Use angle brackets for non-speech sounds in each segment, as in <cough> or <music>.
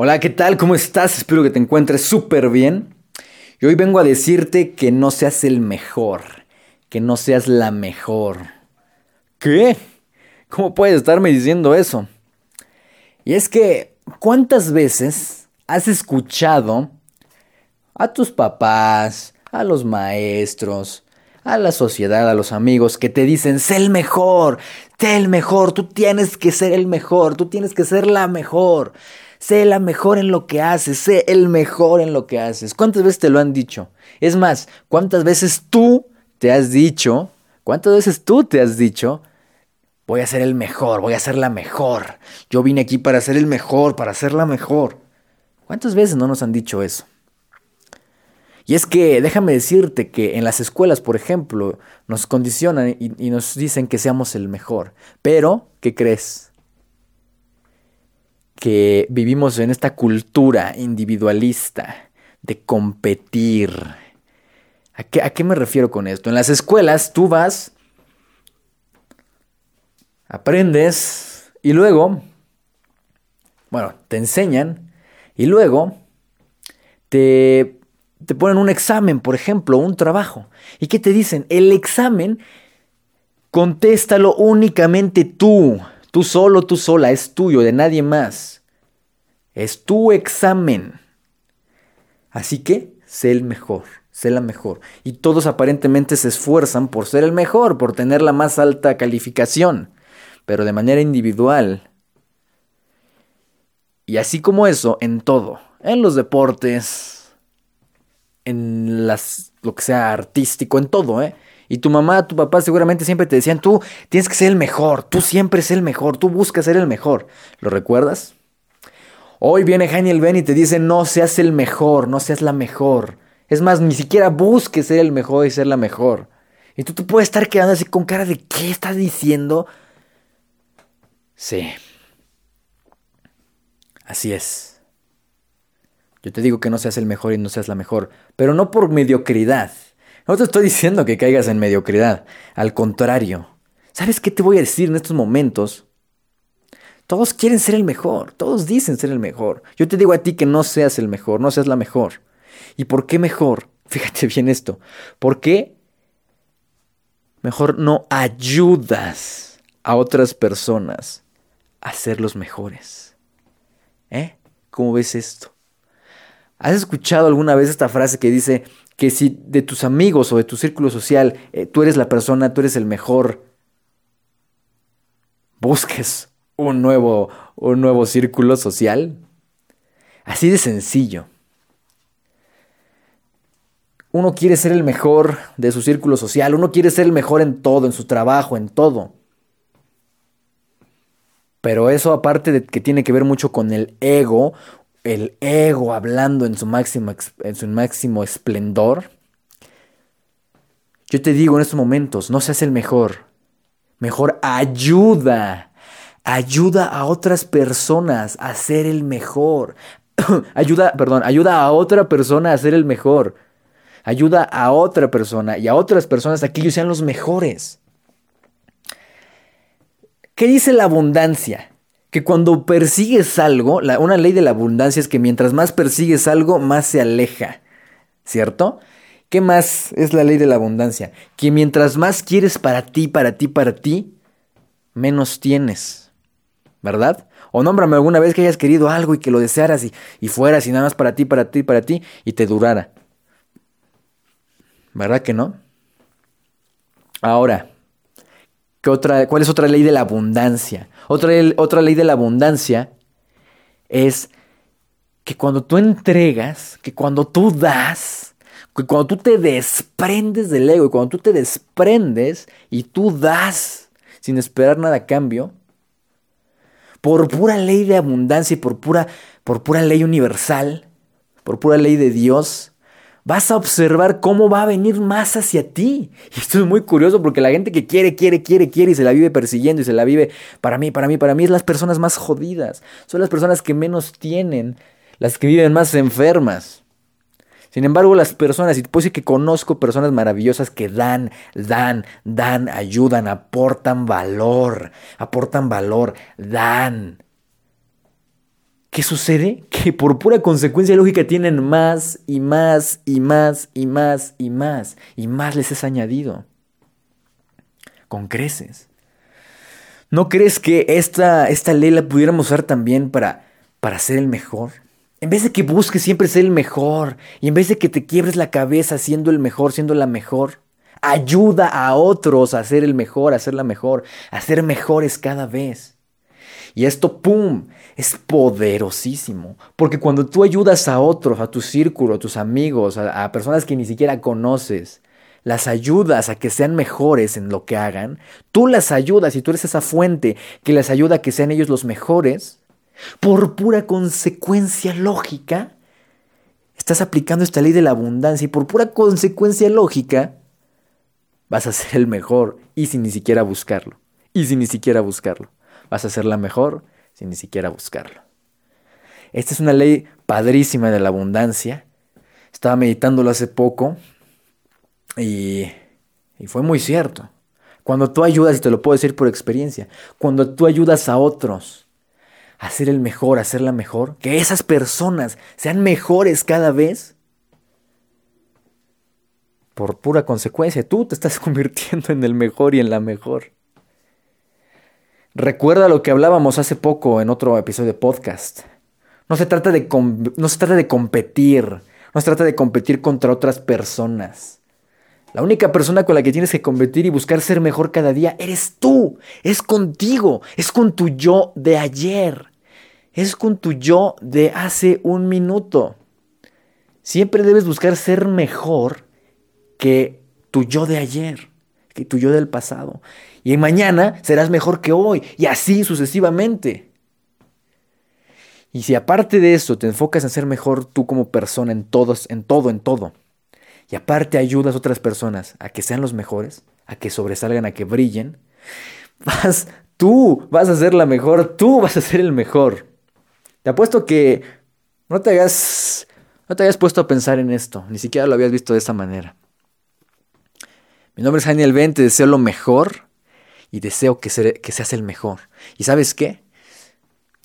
Hola, ¿qué tal? ¿Cómo estás? Espero que te encuentres súper bien. Y hoy vengo a decirte que no seas el mejor, que no seas la mejor. ¿Qué? ¿Cómo puedes estarme diciendo eso? Y es que, ¿cuántas veces has escuchado a tus papás, a los maestros, a la sociedad, a los amigos que te dicen, sé el mejor, sé el mejor, tú tienes que ser el mejor, tú tienes que ser la mejor. Sé la mejor en lo que haces, sé el mejor en lo que haces. ¿Cuántas veces te lo han dicho? Es más, ¿cuántas veces tú te has dicho? ¿Cuántas veces tú te has dicho? Voy a ser el mejor, voy a ser la mejor. Yo vine aquí para ser el mejor, para ser la mejor. ¿Cuántas veces no nos han dicho eso? Y es que déjame decirte que en las escuelas, por ejemplo, nos condicionan y, nos dicen que seamos el mejor. Pero, ¿qué crees? Que vivimos en esta cultura individualista de competir. ¿A qué, me refiero con esto? En las escuelas tú vas, aprendes y luego, bueno, te enseñan y luego te, te ponen un examen, por ejemplo, un trabajo. ¿Y qué te dicen? El examen, contéstalo únicamente tú. Tú solo, tú sola, es tuyo, de nadie más. Es tu examen. Así que sé el mejor, sé la mejor. Y todos aparentemente se esfuerzan por ser el mejor, por tener la más alta calificación, pero de manera individual. Y así como eso, en todo, en los deportes, en las, lo que sea artístico, en todo, ¿eh? Y tu mamá, tu papá seguramente siempre te decían, tú tienes que ser el mejor, tú siempre ser el mejor, tú buscas ser el mejor. ¿Lo recuerdas? Hoy viene Daniel Ben y te dice, no seas el mejor, no seas la mejor. Es más, ni siquiera busques ser el mejor y ser la mejor. Y tú te puedes estar quedando así con cara de, ¿qué estás diciendo? Sí. Así es. Yo te digo que no seas el mejor y no seas la mejor, pero no por mediocridad. No te estoy diciendo que caigas en mediocridad, al contrario. ¿Sabes qué te voy a decir en estos momentos? Todos quieren ser el mejor, todos dicen ser el mejor. Yo te digo a ti que no seas el mejor, no seas la mejor. ¿Y por qué mejor? <laughs> Fíjate bien esto. ¿Por qué mejor no ayudas a otras personas a ser los mejores? ¿Eh? ¿Cómo ves esto? ¿Has escuchado alguna vez esta frase que dice que si de tus amigos o de tu círculo social eh, tú eres la persona, tú eres el mejor, busques un nuevo, un nuevo círculo social? Así de sencillo. Uno quiere ser el mejor de su círculo social, uno quiere ser el mejor en todo, en su trabajo, en todo. Pero eso aparte de que tiene que ver mucho con el ego, el ego hablando en su máximo, en su máximo esplendor, yo te digo en estos momentos, no seas el mejor, mejor ayuda, ayuda a otras personas a ser el mejor. <clears throat> ayuda, perdón, ayuda a otra persona a ser el mejor. Ayuda a otra persona y a otras personas a que ellos sean los mejores. ¿Qué dice la abundancia? Que cuando persigues algo, una ley de la abundancia es que mientras más persigues algo, más se aleja, ¿cierto? ¿Qué más es la ley de la abundancia? Que mientras más quieres para ti, para ti, para ti, menos tienes, ¿verdad? O nómbrame alguna vez que hayas querido algo y que lo desearas y, y fueras y nada más para ti, para ti, para ti, y te durara. ¿Verdad que no? Ahora, otra, ¿Cuál es otra ley de la abundancia? Otra, otra ley de la abundancia es que cuando tú entregas, que cuando tú das, que cuando tú te desprendes del ego y cuando tú te desprendes y tú das sin esperar nada a cambio, por pura ley de abundancia y por pura, por pura ley universal, por pura ley de Dios, vas a observar cómo va a venir más hacia ti. Y esto es muy curioso porque la gente que quiere, quiere, quiere, quiere y se la vive persiguiendo y se la vive para mí, para mí, para mí es las personas más jodidas. Son las personas que menos tienen, las que viven más enfermas. Sin embargo, las personas, y puedo decir que conozco personas maravillosas que dan, dan, dan, ayudan, aportan valor, aportan valor, dan ¿qué sucede? <laughs> Que por pura consecuencia lógica tienen más y más y más y más y más y más les es añadido. Con creces. ¿No crees que esta, esta ley la pudiéramos usar también para, para ser el mejor? En vez de que busques siempre ser el mejor y en vez de que te quiebres la cabeza siendo el mejor, siendo la mejor, ayuda a otros a ser el mejor, a ser la mejor, a ser mejores cada vez. Y esto, ¡pum!, es poderosísimo. Porque cuando tú ayudas a otros, a tu círculo, a tus amigos, a, personas que ni siquiera conoces, las ayudas a que sean mejores en lo que hagan, tú las ayudas y tú eres esa fuente que les ayuda a que sean ellos los mejores, por pura consecuencia lógica, estás aplicando esta ley de la abundancia y por pura consecuencia lógica, vas a ser el mejor y sin ni siquiera buscarlo. Y sin ni siquiera buscarlo. Vas a ser la mejor sin ni siquiera buscarlo. Esta es una ley padrísima de la abundancia. Estaba meditándolo hace poco y, y fue muy cierto. Cuando tú ayudas, y te lo puedo decir por experiencia, cuando tú ayudas a otros a ser el mejor, a ser la mejor, que esas personas sean mejores cada vez, por pura consecuencia, tú te estás <laughs> convirtiendo en el mejor y en la mejor. Recuerda lo que hablábamos hace poco en otro episodio de podcast. No se trata de, no se trata de competir, no se trata de competir contra otras personas. La única persona con la que tienes que competir y buscar ser mejor cada día eres tú. Es contigo. Es con tu yo de ayer. Es con tu yo de hace un minuto. Siempre debes buscar ser mejor que tu yo de ayer, que tu yo del pasado. Y mañana serás mejor que hoy. Y así sucesivamente. Y si aparte de eso te enfocas en ser mejor tú como persona en todos, en todo, en todo, y aparte ayudas a otras personas a que sean los mejores, a que sobresalgan, a que brillen, <laughs> vas, tú vas a ser la mejor, tú vas a ser el mejor. Te apuesto que no te hayas, no te hayas puesto a pensar en esto, ni siquiera lo habías visto de esa manera. Mi nombre es Daniel Ben, te deseo lo mejor y deseo que, que seas el mejor. ¿Y sabes qué?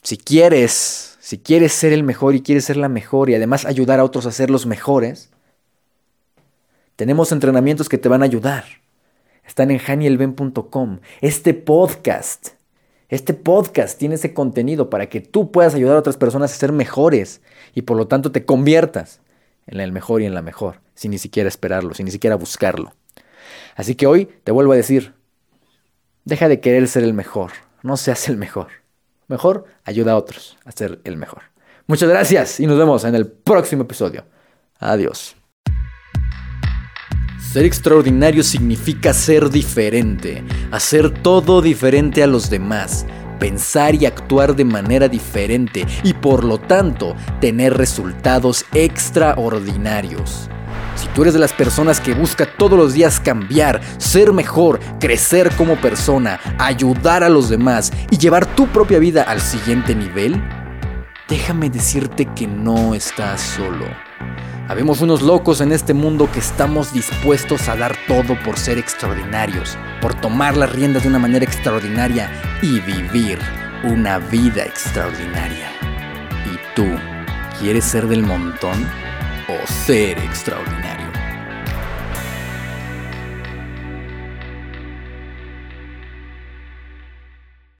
Si quieres, si quieres ser el mejor y quieres ser la mejor y además ayudar a otros a ser los mejores, tenemos entrenamientos que te van a ayudar. Están en hanielben.com. Este podcast, este podcast tiene ese contenido para que tú puedas ayudar a otras personas a ser mejores y por lo tanto te conviertas en el mejor y en la mejor, sin ni siquiera esperarlo, sin ni siquiera buscarlo. Así que hoy te vuelvo a decir, deja de querer ser el mejor, no seas el mejor. Mejor ayuda a otros a ser el mejor. Muchas gracias y nos vemos en el próximo episodio. Adiós. Ser extraordinario significa ser diferente, hacer todo diferente a los demás, pensar y actuar de manera diferente y por lo tanto tener resultados extraordinarios. Si tú eres de las personas que busca todos los días cambiar, ser mejor, crecer como persona, ayudar a los demás y llevar tu propia vida al siguiente nivel, déjame decirte que no estás solo. Habemos unos locos en este mundo que estamos dispuestos a dar todo por ser extraordinarios, por tomar las riendas de una manera extraordinaria y vivir una vida extraordinaria. ¿Y tú quieres ser del montón o ser extraordinario?